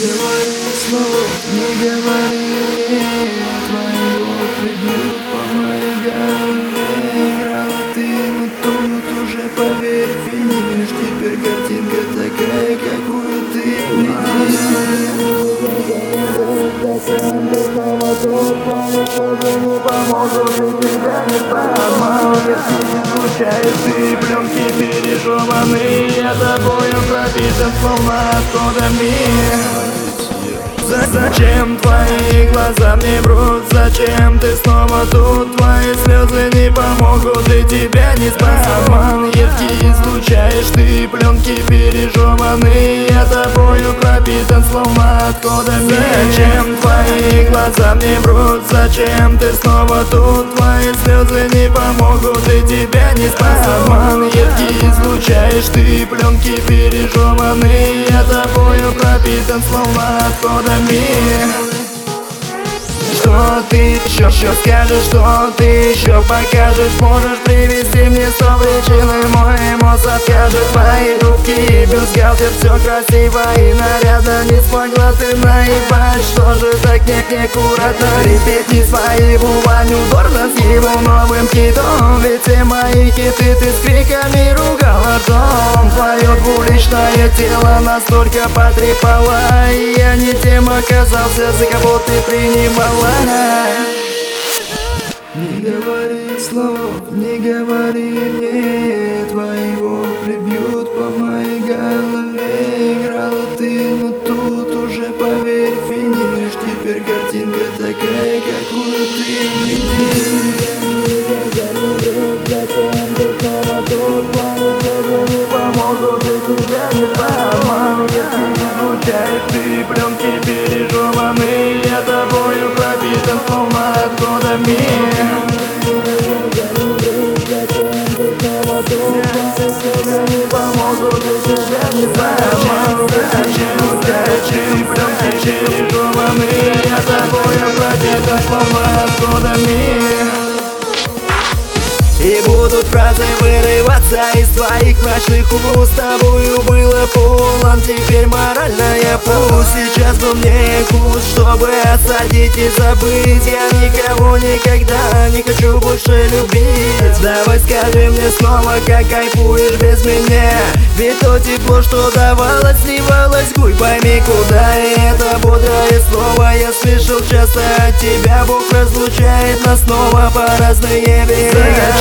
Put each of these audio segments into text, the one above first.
говори слов, не говори мне Твоего прибьют по моей голове ты, но тут уже поверь финиш Теперь картинка такая, какую ты видишь не помогут, и тебя не поймал Если не ты пленки пережеваны Я тобою пропитан, словно оттуда мир Зачем твои глаза мне врут? Зачем ты снова тут? Твои слезы не помогут и тебя не спас Обман едкий излучаешь ты Пленки пережеваны Я тобою пропитан, словно откуда Зачем твои глаза мне врут? Зачем ты снова тут? Твои слезы не помогут и тебя не спас Обман едкий излучаешь ты Пленки пережеваны Я тобою пропитан, словно откуда мир что ты еще, еще скажешь, что ты еще покажешь? Можешь привести мне сто и мой мозг откажет Твои руки. И бюстгальтер, все красиво и нарядно. Не смогла ты наебать, что же так не аккуратно Репети свои бувань упорно с его новым хитом Ведь все мои хиты ты с криками ругала. Дом Твое двуличное тело настолько потрепало. И я не тем оказался, за кого ты принимала не говори слов, не говори мне Твоего. Прибьют по моей голове. Играла ты, но тут уже поверь финиш. Теперь картинка такая, какую ты видишь. Зачем ты снова тут? Твои не помогут, и тебя. Не поймал Если не звучаешь ты, пленки пережеваны Я тобою пропитан, словно откуда откуда мир будут фразы вырываться из твоих мрачных уст С тобою было полон, теперь моральная пусть Сейчас бы мне куст, чтобы осадить и забыть. Я никого никогда не хочу больше любить. Давай скажи мне снова, как кайфуешь без меня. Ведь то тепло, что давалось, сливалось Гуй, пойми, куда. И это бодрое слово Я слышал часто. От тебя Бог разлучает нас снова по разные берега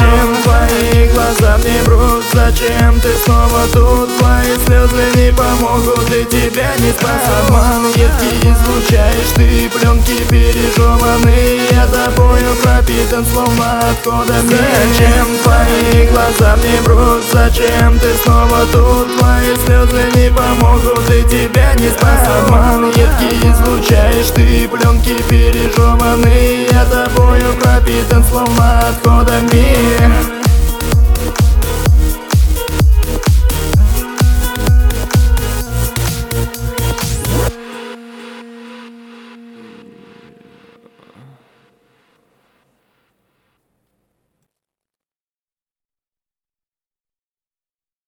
Глаза мне врут? Зачем ты снова тут? Твои слезы не помогут и тебя не спас Обман едкий излучаешь ты Пленки пережеваны Я тобою пропитан, словно откуда Зачем твои глаза мне врут? Зачем ты снова тут? Твои слезы не помогут и тебя не спас Обман едкий излучаешь ты Пленки пережеваны Я тобою пропитан, словно откуда мир